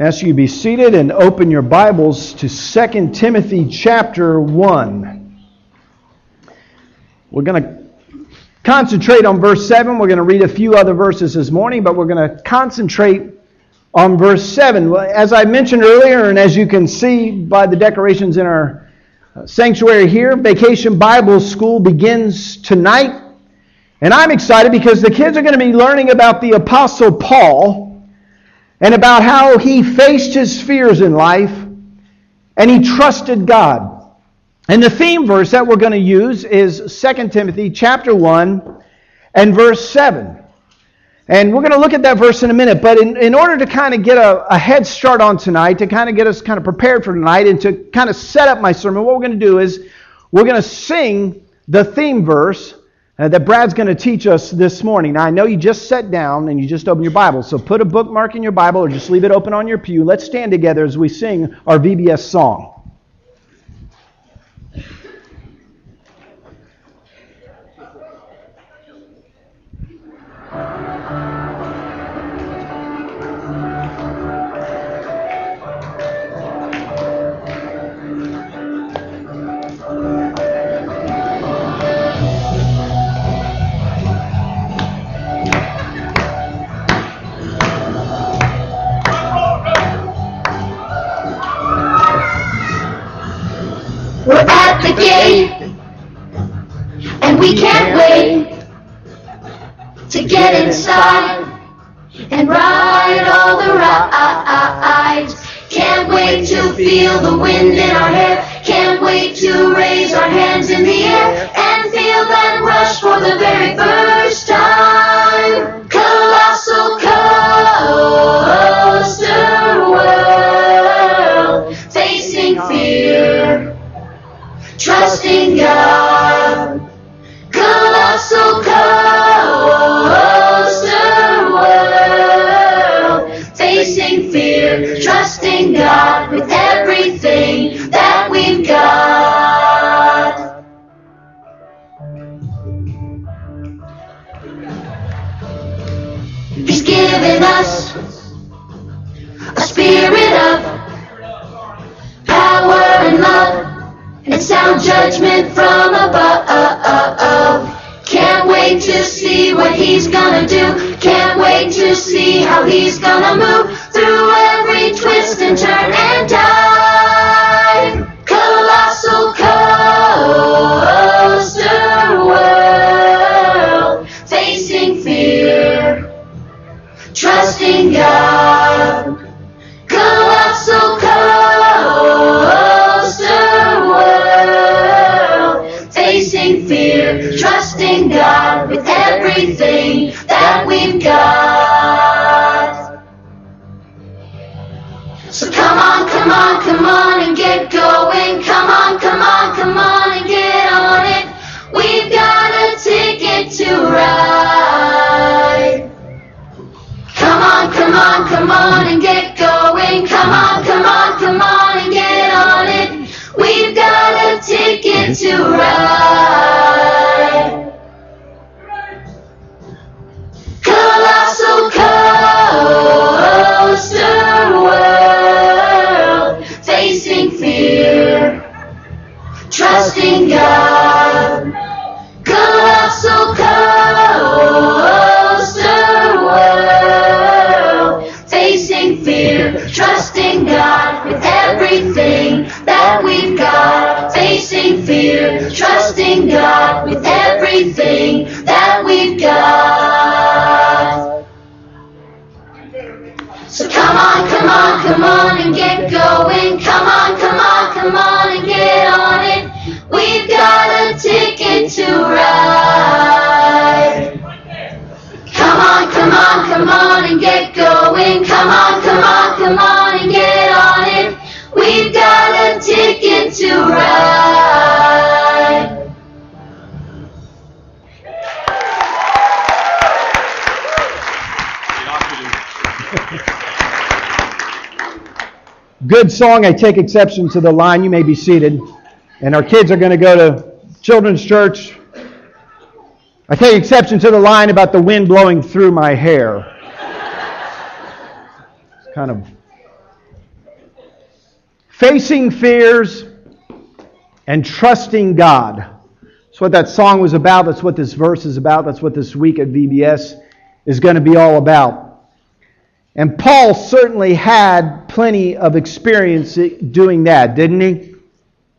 ask you to be seated and open your Bibles to 2 Timothy chapter 1. We're going to concentrate on verse 7. We're going to read a few other verses this morning, but we're going to concentrate on verse 7. As I mentioned earlier, and as you can see by the decorations in our sanctuary here, Vacation Bible School begins tonight. And I'm excited because the kids are going to be learning about the Apostle Paul and about how he faced his fears in life and he trusted God. And the theme verse that we're going to use is 2 Timothy chapter 1 and verse 7. And we're going to look at that verse in a minute, but in, in order to kind of get a, a head start on tonight, to kind of get us kind of prepared for tonight, and to kind of set up my sermon, what we're going to do is we're going to sing the theme verse uh, that Brad's going to teach us this morning. Now, I know you just sat down and you just opened your Bible, so put a bookmark in your Bible or just leave it open on your pew. Let's stand together as we sing our VBS song. He's given us a spirit of power and love and sound judgment from above. Can't wait to see what he's gonna do. Can't wait to see how he's gonna move through every twist and turn to ride. With everything that we've got. So come on, come on, come on and get going. Come on, come on, come on and get on it. We've got a ticket to ride. Come on, come on, come on and get going. Come on, come on, come on and get on it. We've got a ticket to ride. Good song. I take exception to the line. You may be seated. And our kids are going to go to children's church. I take exception to the line about the wind blowing through my hair. It's kind of facing fears and trusting God. That's what that song was about. That's what this verse is about. That's what this week at VBS is going to be all about. And Paul certainly had plenty of experience doing that, didn't he?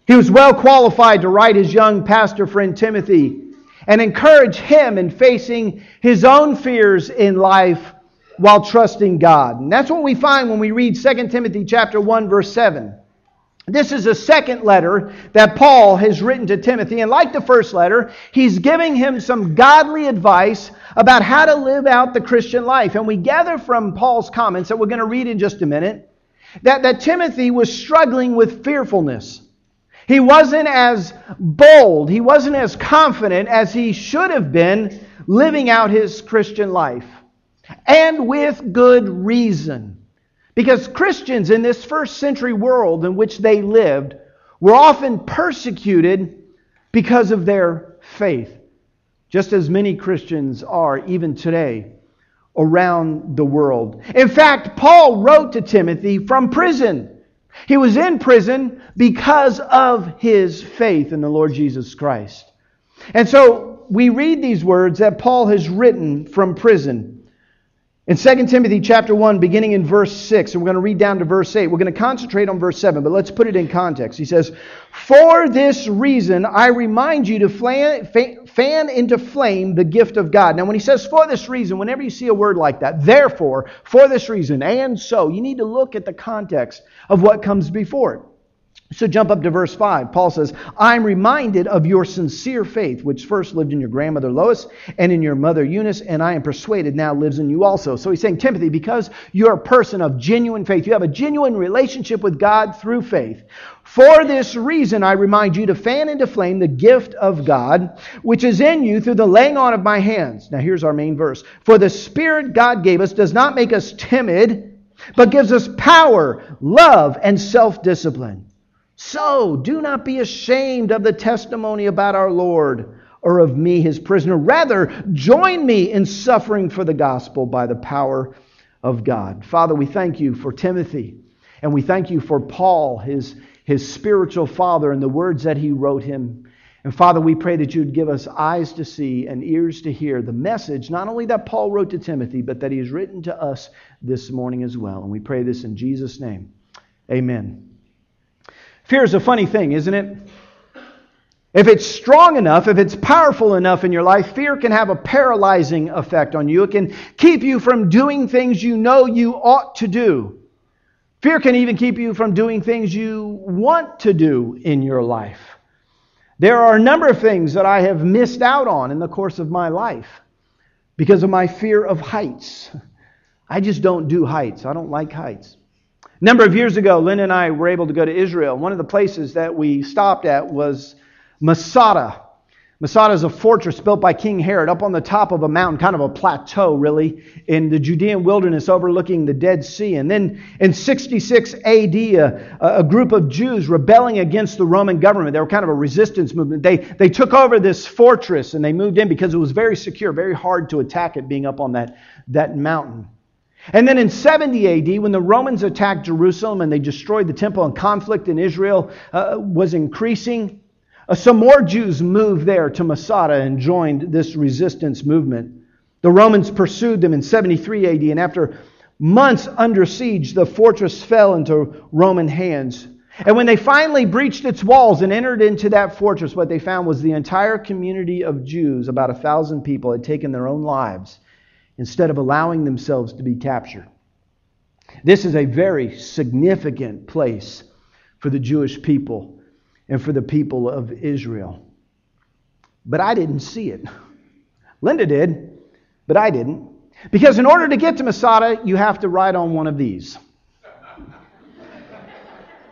He was well qualified to write his young pastor friend Timothy and encourage him in facing his own fears in life while trusting God. And that's what we find when we read 2 Timothy chapter 1 verse 7. This is a second letter that Paul has written to Timothy. And like the first letter, he's giving him some godly advice about how to live out the Christian life. And we gather from Paul's comments that we're going to read in just a minute that, that Timothy was struggling with fearfulness. He wasn't as bold, he wasn't as confident as he should have been living out his Christian life. And with good reason. Because Christians in this first century world in which they lived were often persecuted because of their faith, just as many Christians are even today around the world. In fact, Paul wrote to Timothy from prison. He was in prison because of his faith in the Lord Jesus Christ. And so we read these words that Paul has written from prison. In 2 Timothy chapter 1, beginning in verse 6, and we're going to read down to verse 8. We're going to concentrate on verse 7, but let's put it in context. He says, For this reason I remind you to fan into flame the gift of God. Now, when he says for this reason, whenever you see a word like that, therefore, for this reason, and so, you need to look at the context of what comes before it. So jump up to verse 5. Paul says, I'm reminded of your sincere faith, which first lived in your grandmother Lois and in your mother Eunice, and I am persuaded now lives in you also. So he's saying, Timothy, because you're a person of genuine faith, you have a genuine relationship with God through faith. For this reason, I remind you to fan into flame the gift of God, which is in you through the laying on of my hands. Now here's our main verse. For the Spirit God gave us does not make us timid, but gives us power, love, and self discipline. So do not be ashamed of the testimony about our Lord or of me, his prisoner. Rather, join me in suffering for the gospel by the power of God. Father, we thank you for Timothy, and we thank you for Paul, his, his spiritual father, and the words that he wrote him. And Father, we pray that you'd give us eyes to see and ears to hear the message, not only that Paul wrote to Timothy, but that he has written to us this morning as well. And we pray this in Jesus' name. Amen. Fear is a funny thing, isn't it? If it's strong enough, if it's powerful enough in your life, fear can have a paralyzing effect on you. It can keep you from doing things you know you ought to do. Fear can even keep you from doing things you want to do in your life. There are a number of things that I have missed out on in the course of my life because of my fear of heights. I just don't do heights. I don't like heights. A number of years ago, Lynn and I were able to go to Israel. One of the places that we stopped at was Masada. Masada is a fortress built by King Herod up on the top of a mountain, kind of a plateau, really, in the Judean wilderness overlooking the Dead Sea. And then in 66 AD, a, a, group of Jews rebelling against the Roman government, they were kind of a resistance movement. They, they took over this fortress and they moved in because it was very secure, very hard to attack it being up on that, that mountain. And then in 70 AD, when the Romans attacked Jerusalem and they destroyed the temple and conflict in Israel uh, was increasing, uh, some more Jews moved there to Masada and joined this resistance movement. The Romans pursued them in 73 AD, and after months under siege, the fortress fell into Roman hands. And when they finally breached its walls and entered into that fortress, what they found was the entire community of Jews, about a thousand people, had taken their own lives instead of allowing themselves to be captured. This is a very significant place for the Jewish people and for the people of Israel. But I didn't see it. Linda did, but I didn't. Because in order to get to Masada, you have to ride on one of these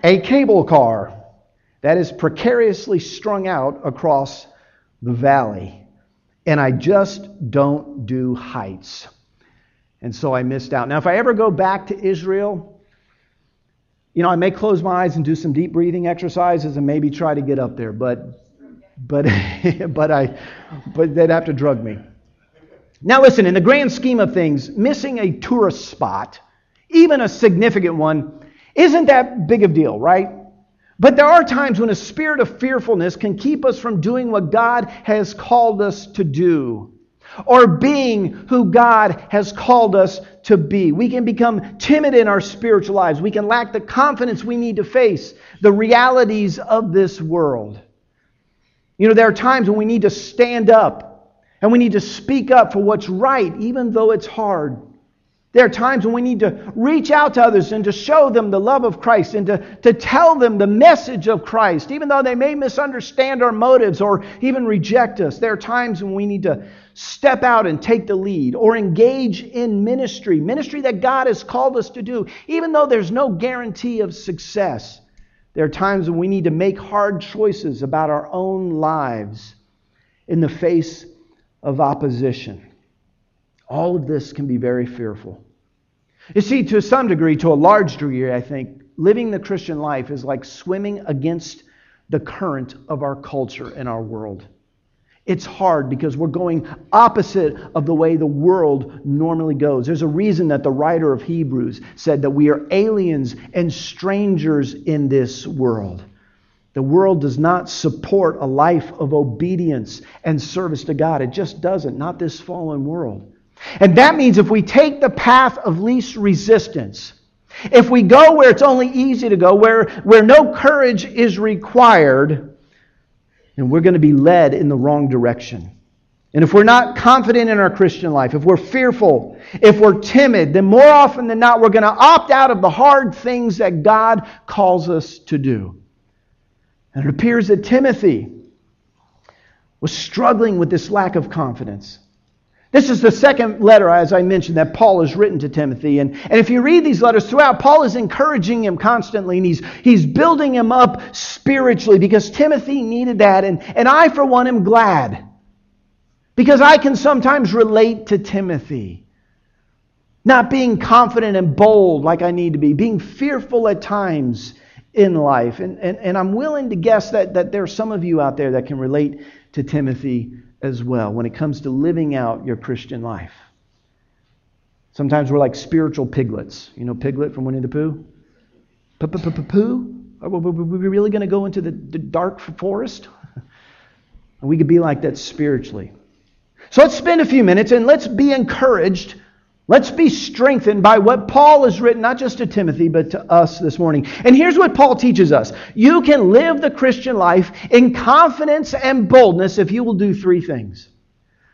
a cable car that is precariously strung out across the valley and I just don't do heights. And so I missed out. Now, if I ever go back to Israel, you know, I may close my eyes and do some deep breathing exercises and maybe try to get up there, but but but I but they'd have to drug me. Now listen, in the grand scheme of things, missing a tourist spot, even a significant one, isn't that big of a deal, right? But there are times when a spirit of fearfulness can keep us from doing what God has called us to do or being who God has called us to be. We can become timid in our spiritual lives. We can lack the confidence we need to face the realities of this world. You know, there are times when we need to stand up and we need to speak up for what's right, even though it's hard. There are times when we need to reach out to others and to show them the love of Christ and to, to tell them the message of Christ, even though they may misunderstand our motives or even reject us. There are times when we need to step out and take the lead or engage in ministry, ministry that God has called us to do, even though there's no guarantee of success. There are times when we need to make hard choices about our own lives in the face of opposition. All of this can be very fearful. You see, to some degree, to a large degree, I think, living the Christian life is like swimming against the current of our culture and our world. It's hard because we're going opposite of the way the world normally goes. There's a reason that the writer of Hebrews said that we are aliens and strangers in this world. The world does not support a life of obedience and service to God. It just doesn't, not this fallen world. And that means if we take the path of least resistance, if we go where it's only easy to go, where, where no courage is required, then we're going to be led in the wrong direction. And if we're not confident in our Christian life, if we're fearful, if we're timid, then more often than not, we're going to opt out of the hard things that God calls us to do. And it appears that Timothy was struggling with this lack of confidence. This is the second letter, as I mentioned, that Paul has written to Timothy. And, and if you read these letters throughout, Paul is encouraging him constantly and he's, he's building him up spiritually because Timothy needed that. And, and I, for one, am glad because I can sometimes relate to Timothy. Not being confident and bold like I need to be, being fearful at times in life. And, and, and I'm willing to guess that, that there are some of you out there that can relate to Timothy as well when it comes to living out your Christian life. Sometimes we're like spiritual piglets. You know, Piglet from Winnie the Pooh? Pooh? Are we really going to go into the dark forest? We could be like that spiritually. So let's spend a few minutes and let's be encouraged Let's be strengthened by what Paul has written, not just to Timothy, but to us this morning. And here's what Paul teaches us you can live the Christian life in confidence and boldness if you will do three things.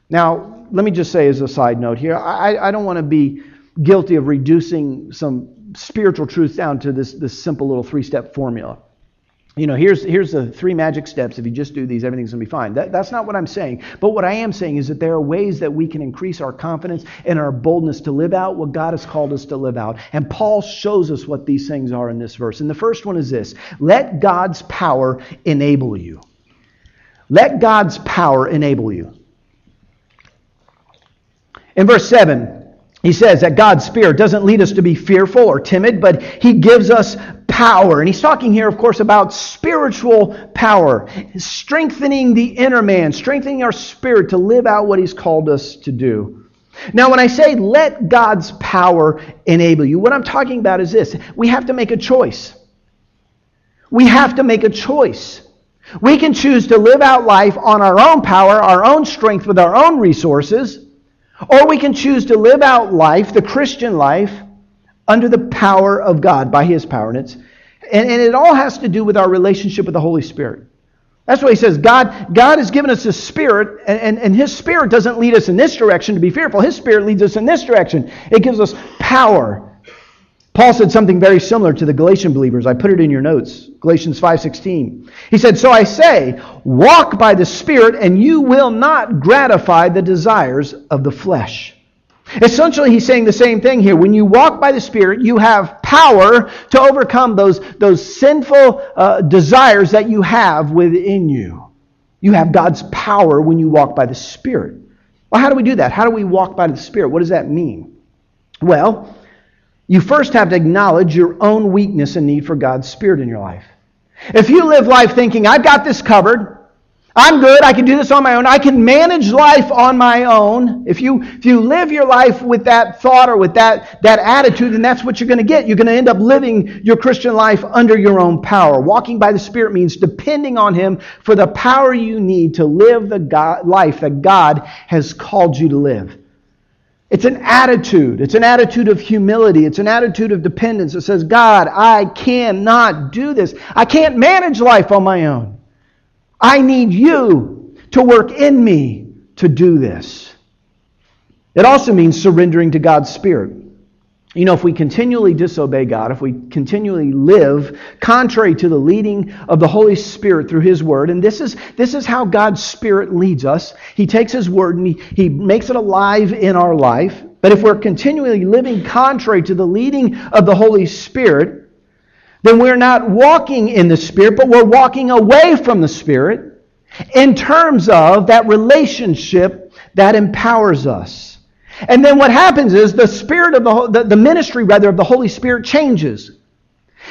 Now, let me just say as a side note here I, I don't want to be guilty of reducing some spiritual truth down to this, this simple little three step formula you know, here's, here's the three magic steps. If you just do these, everything's going to be fine. That, that's not what I'm saying. But what I am saying is that there are ways that we can increase our confidence and our boldness to live out what God has called us to live out. And Paul shows us what these things are in this verse. And the first one is this let God's power enable you. Let God's power enable you. In verse 7, he says that God's Spirit doesn't lead us to be fearful or timid, but He gives us power. And he's talking here, of course, about spiritual power, strengthening the inner man, strengthening our spirit to live out what he's called us to do. Now, when I say let God's power enable you, what I'm talking about is this we have to make a choice. We have to make a choice. We can choose to live out life on our own power, our own strength, with our own resources or we can choose to live out life, the Christian life, under the power of God, by His power. And, it's, and, and it all has to do with our relationship with the Holy Spirit. That's why he says God, God has given us a spirit, and, and, and his spirit doesn't lead us in this direction to be fearful. His spirit leads us in this direction. It gives us power. Paul said something very similar to the Galatian believers. I put it in your notes. Galatians 5:16. He said, "So I say, walk by the Spirit and you will not gratify the desires of the flesh." Essentially, he's saying the same thing here. When you walk by the Spirit, you have power to overcome those, those sinful uh, desires that you have within you. You have God's power when you walk by the Spirit. Well, how do we do that? How do we walk by the Spirit? What does that mean? Well, you first have to acknowledge your own weakness and need for God's Spirit in your life. If you live life thinking, I've got this covered, I'm good. I can do this on my own. I can manage life on my own. If you, if you live your life with that thought or with that, that attitude, then that's what you're going to get. You're going to end up living your Christian life under your own power. Walking by the Spirit means depending on Him for the power you need to live the God, life that God has called you to live. It's an attitude. It's an attitude of humility. It's an attitude of dependence. It says, God, I cannot do this. I can't manage life on my own. I need you to work in me to do this. It also means surrendering to God's Spirit. You know, if we continually disobey God, if we continually live contrary to the leading of the Holy Spirit through His Word, and this is, this is how God's Spirit leads us. He takes His Word and he, he makes it alive in our life. But if we're continually living contrary to the leading of the Holy Spirit, then we're not walking in the Spirit, but we're walking away from the Spirit in terms of that relationship that empowers us. And then what happens is the Spirit of the, the, the ministry, rather, of the Holy Spirit changes.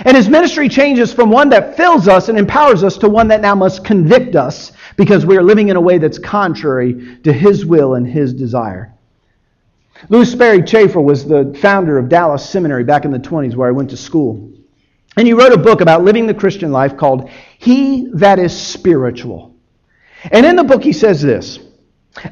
And his ministry changes from one that fills us and empowers us to one that now must convict us because we are living in a way that's contrary to his will and his desire. Lewis Sperry Chafer was the founder of Dallas Seminary back in the 20s where I went to school. And he wrote a book about living the Christian life called He That Is Spiritual. And in the book, he says this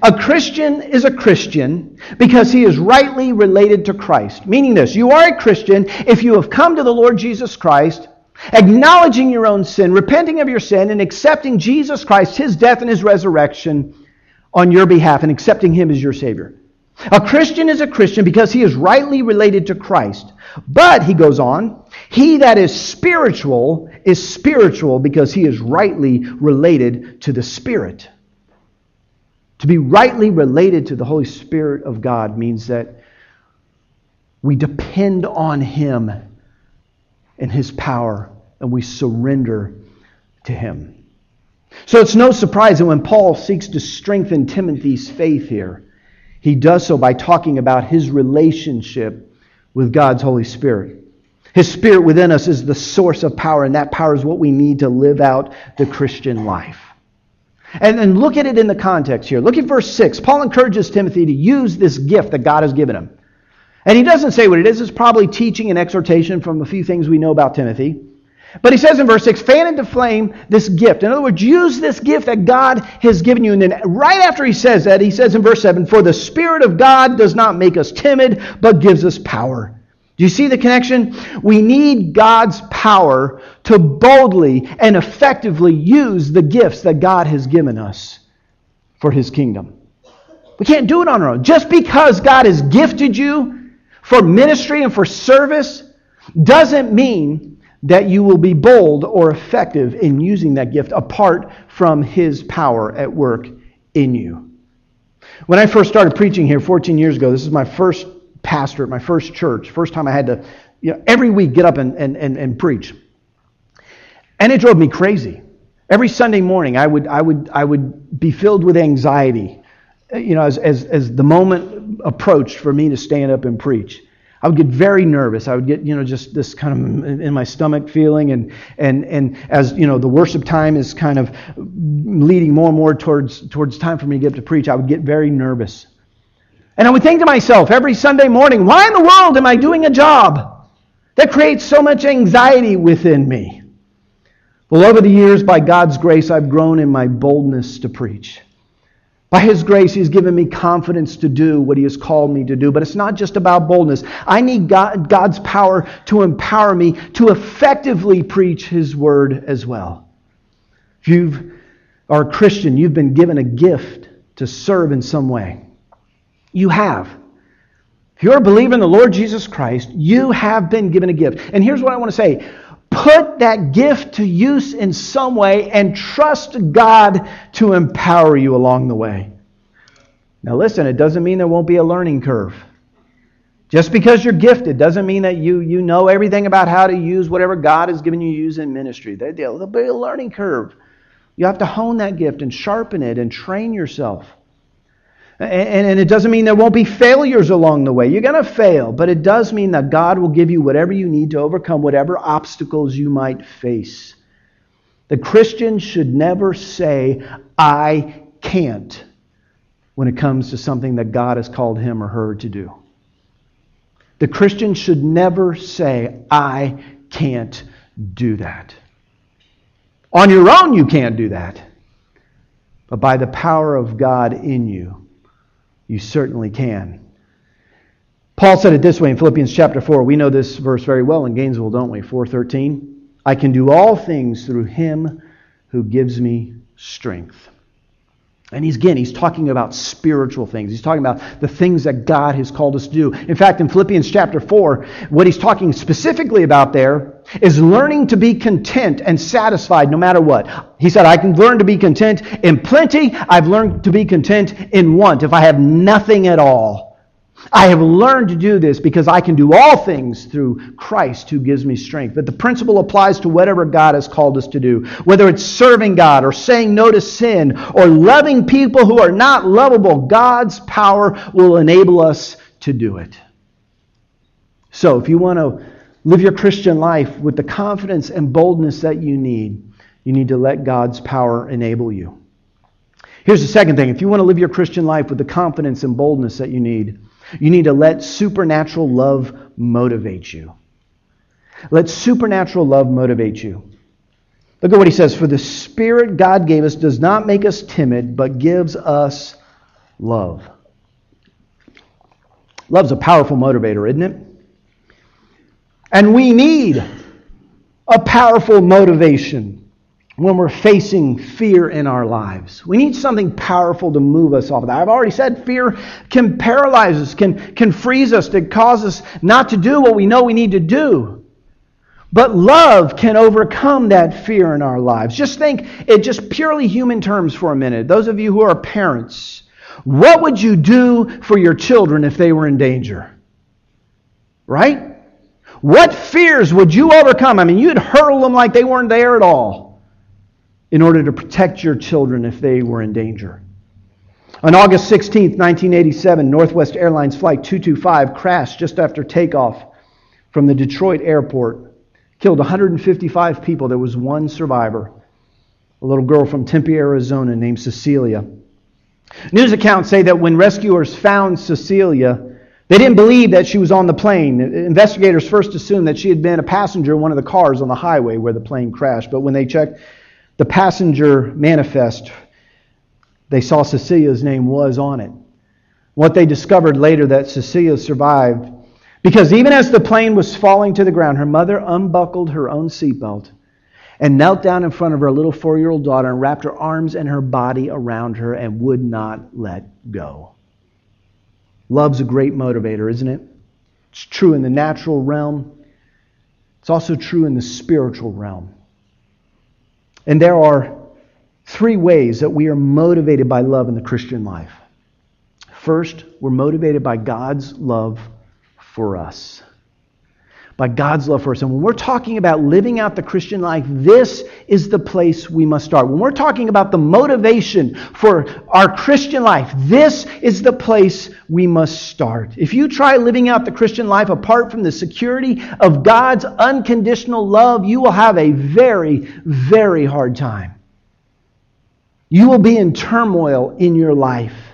A Christian is a Christian because he is rightly related to Christ. Meaning this you are a Christian if you have come to the Lord Jesus Christ, acknowledging your own sin, repenting of your sin, and accepting Jesus Christ, his death and his resurrection on your behalf, and accepting him as your Savior. A Christian is a Christian because he is rightly related to Christ. But, he goes on, he that is spiritual is spiritual because he is rightly related to the Spirit. To be rightly related to the Holy Spirit of God means that we depend on him and his power and we surrender to him. So it's no surprise that when Paul seeks to strengthen Timothy's faith here, he does so by talking about his relationship with God's Holy Spirit. His Spirit within us is the source of power, and that power is what we need to live out the Christian life. And, and look at it in the context here. Look at verse 6. Paul encourages Timothy to use this gift that God has given him. And he doesn't say what it is. It's probably teaching and exhortation from a few things we know about Timothy. But he says in verse 6, fan into flame this gift. In other words, use this gift that God has given you. And then right after he says that, he says in verse 7, For the Spirit of God does not make us timid, but gives us power. Do you see the connection? We need God's power to boldly and effectively use the gifts that God has given us for his kingdom. We can't do it on our own. Just because God has gifted you for ministry and for service doesn't mean that you will be bold or effective in using that gift apart from His power at work in you. When I first started preaching here 14 years ago, this is my first pastor at my first church, first time I had to, you know, every week get up and, and, and, and preach. And it drove me crazy. Every Sunday morning, I would, I would, I would be filled with anxiety, you know, as, as, as the moment approached for me to stand up and preach. I would get very nervous. I would get, you know, just this kind of in my stomach feeling. And, and, and as, you know, the worship time is kind of leading more and more towards, towards time for me to get up to preach, I would get very nervous. And I would think to myself every Sunday morning, why in the world am I doing a job that creates so much anxiety within me? Well, over the years, by God's grace, I've grown in my boldness to preach. By His grace, He's given me confidence to do what He has called me to do. But it's not just about boldness. I need God, God's power to empower me to effectively preach His word as well. If you are a Christian, you've been given a gift to serve in some way. You have. If you're a believer in the Lord Jesus Christ, you have been given a gift. And here's what I want to say put that gift to use in some way and trust God to empower you along the way. Now, listen, it doesn't mean there won't be a learning curve. Just because you're gifted doesn't mean that you, you know everything about how to use whatever God has given you to use in ministry. There'll be a learning curve. You have to hone that gift and sharpen it and train yourself. And, and, it doesn't mean there won't be failures along the way. You're going to fail, but it does mean that God will give you whatever you need to overcome whatever obstacles you might face. The Christian should never say, I can't, when it comes to something that God has called him or her to do. The Christian should never say, I can't do that. On your own, you can't do that. But by the power of God in you, you certainly can. Paul said it this way in Philippians chapter 4. We know this verse very well in Gainesville, don't we? 413. I can do all things through him who gives me strength. And he's again, he's talking about spiritual things. He's talking about the things that God has called us to do. In fact, in Philippians chapter 4, what he's talking specifically about there is learning to be content and satisfied no matter what. He said, I can learn to be content in plenty. I've learned to be content in want if I have nothing at all. I have learned to do this because I can do all things through Christ who gives me strength. But the principle applies to whatever God has called us to do, whether it's serving God or saying no to sin or loving people who are not lovable. God's power will enable us to do it. So, if you want to live your Christian life with the confidence and boldness that you need, you need to let God's power enable you. Here's the second thing if you want to live your Christian life with the confidence and boldness that you need, you need to let supernatural love motivate you. Let supernatural love motivate you. Look at what he says For the Spirit God gave us does not make us timid, but gives us love. Love's a powerful motivator, isn't it? And we need a powerful motivation when we're facing fear in our lives. We need something powerful to move us off of that. I've already said fear can paralyze us, can, can freeze us, to cause us not to do what we know we need to do. But love can overcome that fear in our lives. Just think in just purely human terms for a minute. Those of you who are parents, what would you do for your children if they were in danger? Right? What fears would you overcome? I mean, you'd hurl them like they weren't there at all in order to protect your children if they were in danger. On August 16, 1987, Northwest Airlines Flight 225 crashed just after takeoff from the Detroit airport, killed 155 people. There was one survivor, a little girl from Tempe, Arizona named Cecilia. News accounts say that when rescuers found Cecilia, they didn't believe that she was on the plane. Investigators first assumed that she had been a passenger in one of the cars on the highway where the plane crashed. But when they checked the passenger manifest, they saw Cecilia's name was on it. What they discovered later that Cecilia survived because even as the plane was falling to the ground, her mother unbuckled her own seatbelt and knelt down in front of her little four year old daughter and wrapped her arms and her body around her and would not let go. Love's a great motivator, isn't it? It's true in the natural realm, it's also true in the spiritual realm. And there are three ways that we are motivated by love in the Christian life. First, we're motivated by God's love for us. By God's love for us. And when we're talking about living out the Christian life, this is the place we must start. When we're talking about the motivation for our Christian life, this is the place we must start. If you try living out the Christian life apart from the security of God's unconditional love, you will have a very, very hard time. You will be in turmoil in your life.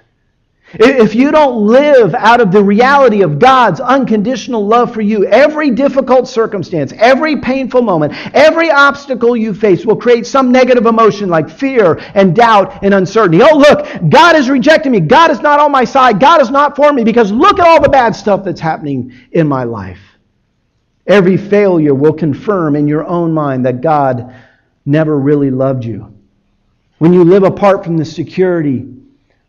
If you don't live out of the reality of God's unconditional love for you, every difficult circumstance, every painful moment, every obstacle you face will create some negative emotion like fear and doubt and uncertainty. Oh, look, God has rejected me. God is not on my side. God is not for me because look at all the bad stuff that's happening in my life. Every failure will confirm in your own mind that God never really loved you. When you live apart from the security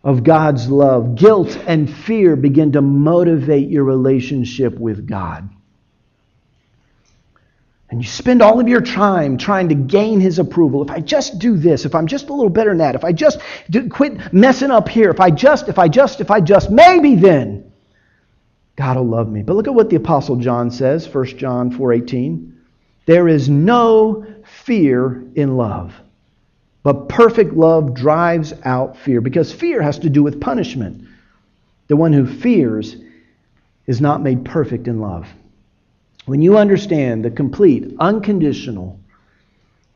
of God's love, guilt and fear begin to motivate your relationship with God. And you spend all of your time trying to gain his approval. If I just do this, if I'm just a little better than that, if I just do, quit messing up here, if I just, if I just, if I just, maybe then God will love me. But look at what the apostle John says, 1 John 4:18. There is no fear in love. But perfect love drives out fear because fear has to do with punishment. The one who fears is not made perfect in love. When you understand the complete, unconditional,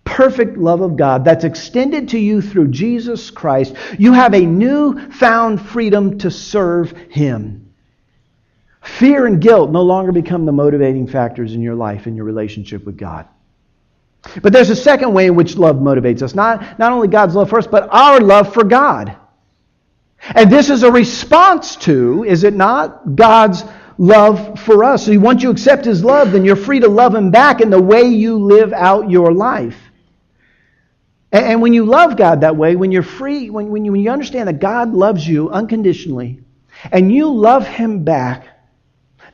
perfect love of God that's extended to you through Jesus Christ, you have a new found freedom to serve Him. Fear and guilt no longer become the motivating factors in your life and your relationship with God. But there's a second way in which love motivates us. Not, not only God's love for us, but our love for God. And this is a response to, is it not, God's love for us. So once you accept His love, then you're free to love Him back in the way you live out your life. And, and when you love God that way, when you're free, when, when, you, when you understand that God loves you unconditionally, and you love Him back,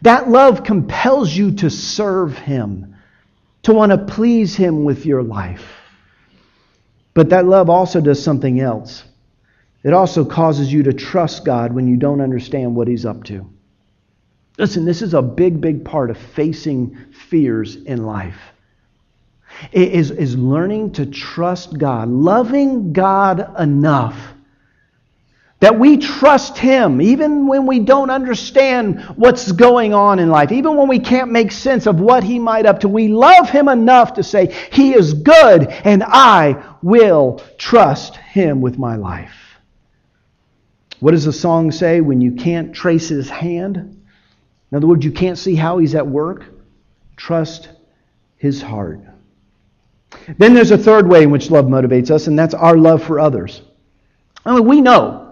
that love compels you to serve Him, to want to please Him with your life. But that love also does something else. It also causes you to trust God when you don't understand what He's up to. Listen, this is a big, big part of facing fears in life. It is, is learning to trust God, loving God enough that we trust Him even when we don't understand what's going on in life, even when we can't make sense of what He might up to. We love Him enough to say, He is good and I will trust Him with my life. What does the song say when you can't trace His hand? In other words, you can't see how he's at work. Trust his heart. Then there's a third way in which love motivates us, and that's our love for others. I mean, we know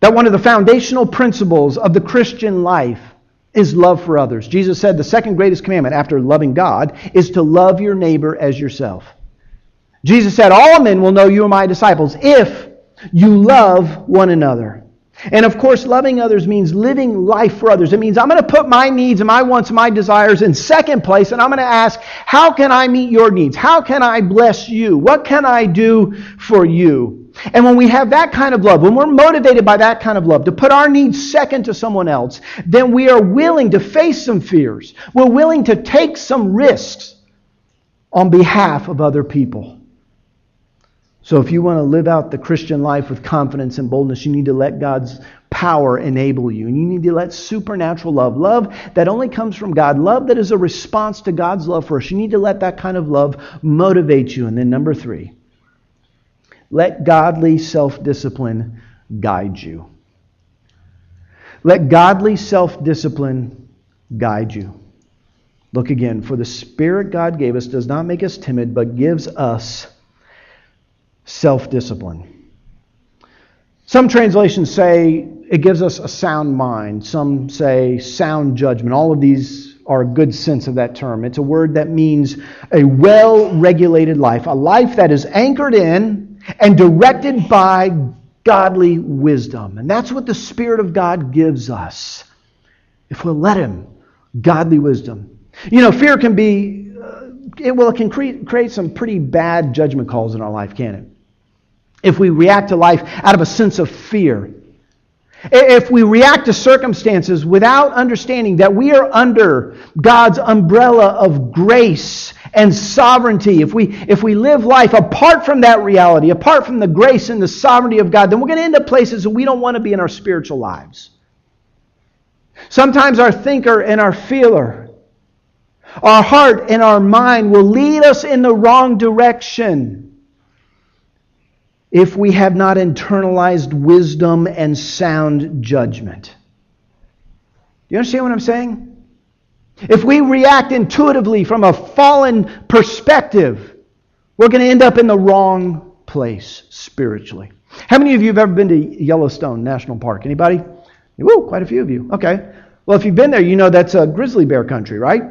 that one of the foundational principles of the Christian life is love for others. Jesus said the second greatest commandment after loving God is to love your neighbor as yourself. Jesus said, All men will know you are my disciples if you love one another. And of course, loving others means living life for others. It means I'm going to put my needs and my wants and my desires in second place, and I'm going to ask, how can I meet your needs? How can I bless you? What can I do for you? And when we have that kind of love, when we're motivated by that kind of love, to put our needs second to someone else, then we are willing to face some fears. We're willing to take some risks on behalf of other people. So, if you want to live out the Christian life with confidence and boldness, you need to let God's power enable you. And you need to let supernatural love, love that only comes from God, love that is a response to God's love for us, you need to let that kind of love motivate you. And then, number three, let godly self discipline guide you. Let godly self discipline guide you. Look again, for the Spirit God gave us does not make us timid, but gives us self discipline. Some translations say it gives us a sound mind. Some say sound judgment. All of these are a good sense of that term. It's a word that means a well regulated life, a life that is anchored in and directed by godly wisdom. And that's what the Spirit of God gives us if we'll let Him. Godly wisdom. You know, fear can be, uh, it, well, it can create, create some pretty bad judgment calls in our life, can it? if we react to life out of a sense of fear. If we react to circumstances without understanding that we are under God's umbrella of grace and sovereignty, if we, if we live life apart from that reality, apart from the grace and the sovereignty of God, then we're going to end up places that we don't want to be in our spiritual lives. Sometimes our thinker and our feeler, our heart and our mind will lead us in the wrong direction if we have not internalized wisdom and sound judgment. Do you understand what I'm saying? If we react intuitively from a fallen perspective, we're going to end up in the wrong place spiritually. How many of you have ever been to Yellowstone National Park? Anybody? Woo, quite a few of you. Okay. Well, if you've been there, you know that's a grizzly bear country, right?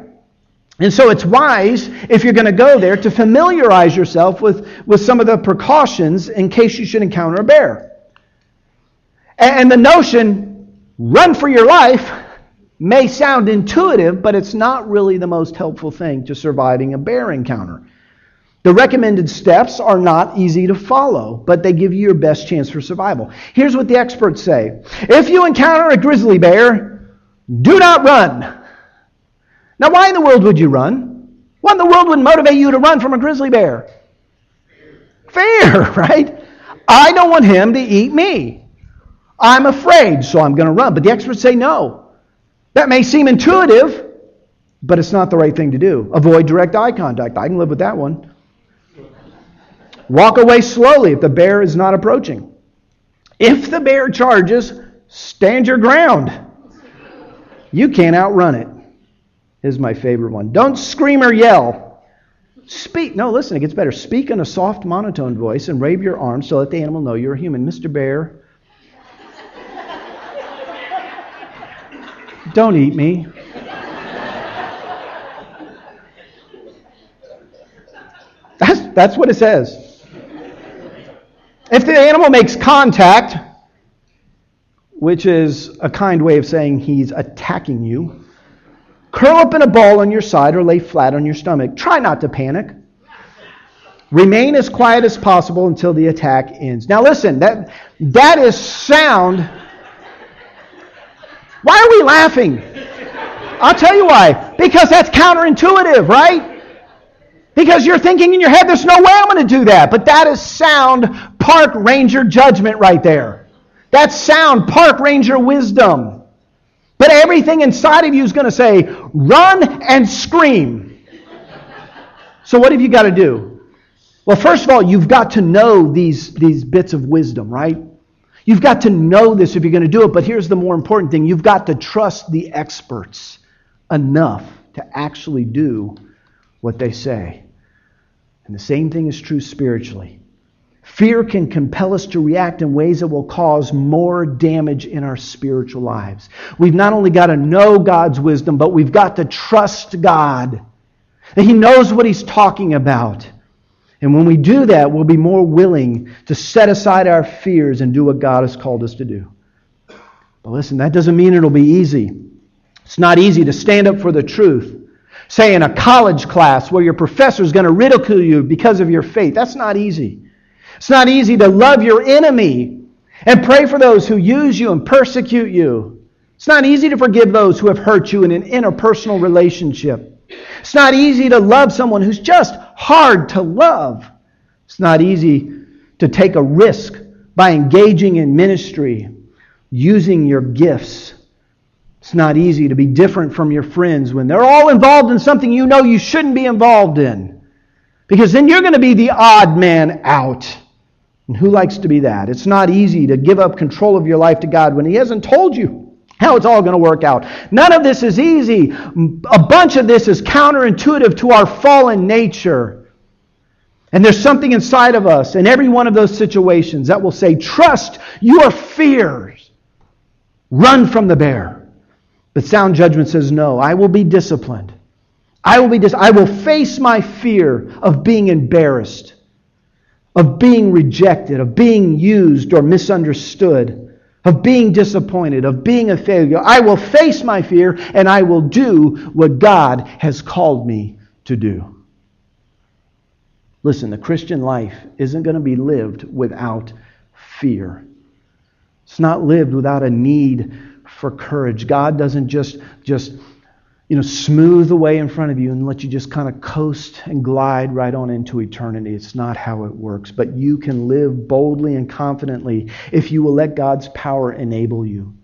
And so it's wise, if you're going to go there, to familiarize yourself with, with some of the precautions in case you should encounter a bear. And the notion, run for your life, may sound intuitive, but it's not really the most helpful thing to surviving a bear encounter. The recommended steps are not easy to follow, but they give you your best chance for survival. Here's what the experts say If you encounter a grizzly bear, do not run. Now, why in the world would you run? What in the world would motivate you to run from a grizzly bear? Fear, right? I don't want him to eat me. I'm afraid, so I'm going to run. But the experts say no. That may seem intuitive, but it's not the right thing to do. Avoid direct eye contact. I can live with that one. walk away slowly if the bear is not approaching. If the bear charges, stand your ground. You can't outrun it. Is my favorite one. Don't scream or yell. Speak. No, listen, it gets better. Speak in a soft monotone voice and wave your arms so let the animal know you're a human. Mr. Bear, don't eat me. That's, that's what it says. If the animal makes contact, which is a kind way of saying he's attacking you, curl up in a ball on your side or lay flat on your stomach. Try not to panic. Remain as quiet as possible until the attack ends. Now listen, that, that is sound. Why are we laughing? I'll tell you why. Because that's counterintuitive, right? Because you're thinking in your head, there's no way I'm going to do that. But that is sound park ranger judgment right there. That's sound park ranger wisdom. But everything inside of you is going to say, run and scream. So what have you got to do? Well, first of all, you've got to know these, these bits of wisdom, right? You've got to know this if you're going to do it. But here's the more important thing you've got to trust the experts enough to actually do what they say. And the same thing is true spiritually. Fear can compel us to react in ways that will cause more damage in our spiritual lives. We've not only got to know God's wisdom, but we've got to trust God. That He knows what He's talking about. And when we do that, we'll be more willing to set aside our fears and do what God has called us to do. But listen, that doesn't mean it'll be easy. It's not easy to stand up for the truth say in a college class where your professor is going to ridicule you because of your faith. That's not easy. It's not easy to love your enemy and pray for those who use you and persecute you. It's not easy to forgive those who have hurt you in an interpersonal relationship. It's not easy to love someone who's just hard to love. It's not easy to take a risk by engaging in ministry, using your gifts it's not easy to be different from your friends when they're all involved in something you know you shouldn't be involved in. Because then you're going to be the odd man out. And who likes to be that? It's not easy to give up control of your life to God when He hasn't told you how it's all going to work out. None of this is easy. A bunch of this is counterintuitive to our fallen nature. And there's something inside of us in every one of those situations that will say, trust your fears. Run from the bear. But sound judgment says, no, I will be disciplined. I will be dis- I will face my fear of being embarrassed, of being rejected, of being used or misunderstood, of being disappointed, of being a failure. I will face my fear and I will do what God has called me to do. Listen, the Christian life isn't going to be lived without fear. It's not lived without a need for courage. God doesn't just, just you know, smooth the way in front of you and let you just kind of coast and glide right on into eternity. It's not how it works. But you can live boldly and confidently if you will let God's power enable you.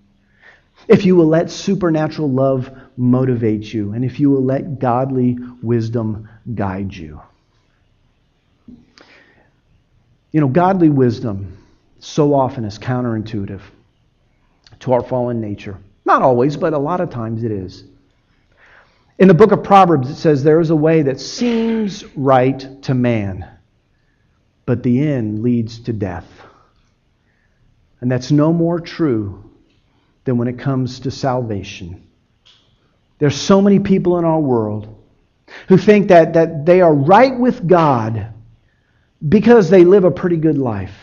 If you will let supernatural love motivate you, and if you will let godly wisdom guide you. You know, godly wisdom so often is counterintuitive to our fallen nature. Not always, but a lot of times it is. In the book of Proverbs, it says, There is a way that seems right to man, but the end leads to death. And that's no more true than when it comes to salvation. There's so many people in our world who think that, that they are right with God because they live a pretty good life.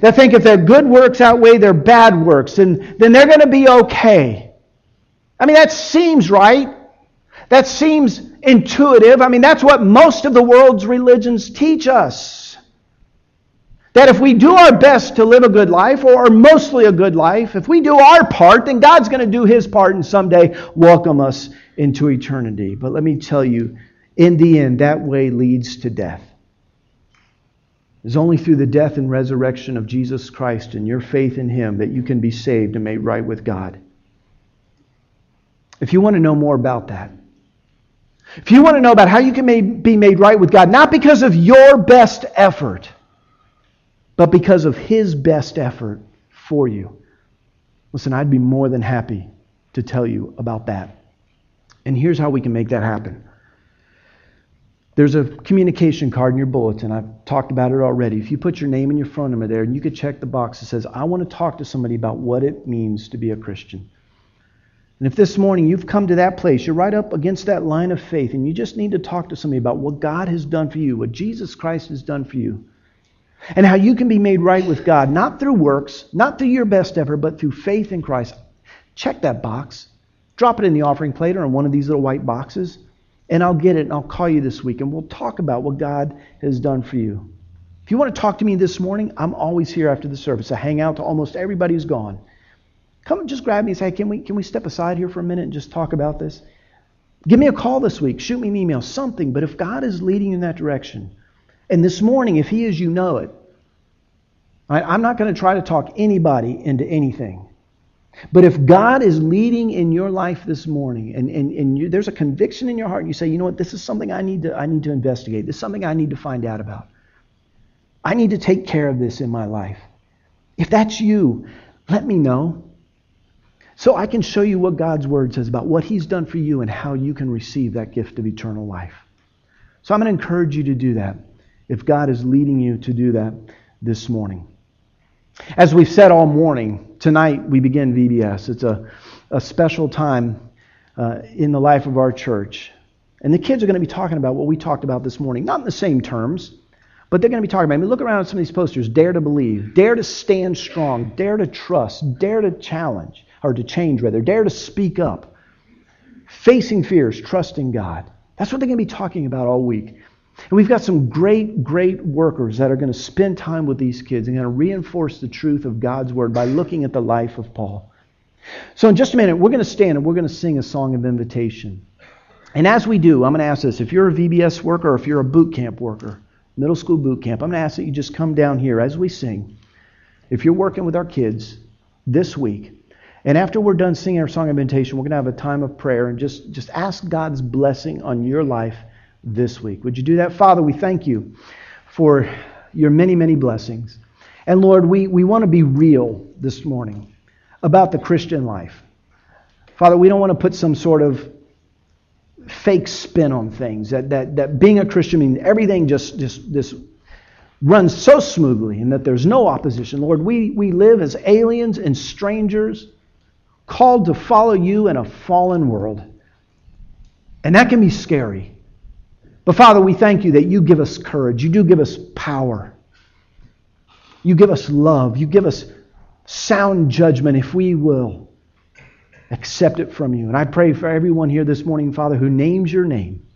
They think if their good works outweigh their bad works, then, then they're going to be okay. I mean, that seems right. That seems intuitive. I mean, that's what most of the world's religions teach us. That if we do our best to live a good life, or mostly a good life, if we do our part, then God's going to do his part and someday welcome us into eternity. But let me tell you, in the end, that way leads to death. It's only through the death and resurrection of Jesus Christ and your faith in Him that you can be saved and made right with God. If you want to know more about that, If you want to know about how you can be made right with God, not because of your best effort, but because of His best effort for you, listen, I'd be more than happy to tell you about that. And here's how we can make that happen. There's a communication card in your bulletin. I've talked about it already. If you put your name and your phone number there, and you could check the box that says, I want to talk to somebody about what it means to be a Christian. And if this morning you've come to that place, you're right up against that line of faith, and you just need to talk to somebody about what God has done for you, what Jesus Christ has done for you, and how you can be made right with God, not through works, not through your best effort, but through faith in Christ, check that box. Drop it in the offering plate or in one of these little white boxes, and I'll get it and I'll call you this week, and we'll talk about what God has done for you. If you want to talk to me this morning, I'm always here after the service. I hang out to almost everybody who's gone. Come and just grab me and say, can we, can we step aside here for a minute and just talk about this? Give me a call this week. Shoot me an email, something. But if God is leading you in that direction, and this morning, if He is, you know it. I'm not going to try to talk anybody into anything. But if God is leading in your life this morning, and, and, and you, there's a conviction in your heart, and you say, you know what, this is something I need, to, I need to investigate. This is something I need to find out about. I need to take care of this in my life. If that's you, let me know. So I can show you what God's Word says about what He's done for you and how you can receive that gift of eternal life. So I'm going to encourage you to do that if God is leading you to do that this morning. As we've said all morning, tonight we begin VBS. It's a, a special time uh, in the life of our church. And the kids are going to be talking about what we talked about this morning, not in the same terms, but they're going to be talking about. I mean, look around at some of these posters dare to believe, dare to stand strong, dare to trust, dare to challenge or to change rather. Dare to speak up. Facing fears, trusting God. That's what they're going to be talking about all week. And we've got some great, great workers that are going to spend time with these kids and going to reinforce the truth of God's word by looking at the life of Paul. So, in just a minute, we're going to stand and we're going to sing a song of invitation. And as we do, I'm going to ask this if you're a VBS worker or if you're a boot camp worker, middle school boot camp, I'm going to ask that you just come down here as we sing. If you're working with our kids this week, and after we're done singing our song of invitation, we're going to have a time of prayer and just, just ask God's blessing on your life this week. Would you do that? Father, we thank you for your many, many blessings. And Lord, we, we want to be real this morning about the Christian life. Father, we don't want to put some sort of fake spin on things. That, that, that being a Christian means everything just, just, just runs so smoothly and that there's no opposition. Lord, we, we live as aliens and strangers called to follow you in a fallen world. And that can be scary. But Father, we thank you that you give us courage. You do give us power. You give us love. You give us sound judgment if we will accept it from you. And I pray for everyone here this morning, Father, who names your name,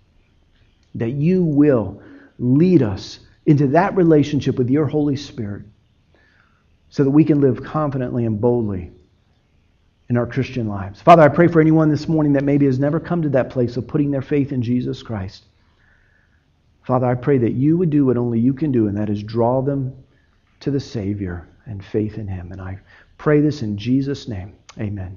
that you will lead us into that relationship with your Holy Spirit so that we can live confidently and boldly in our Christian lives. Father, I pray for anyone this morning that maybe has never come to that place of putting their faith in Jesus Christ. Father, I pray that you would do what only you can do, and that is draw them to the Savior and faith in Him. And I pray this in Jesus' name. Amen.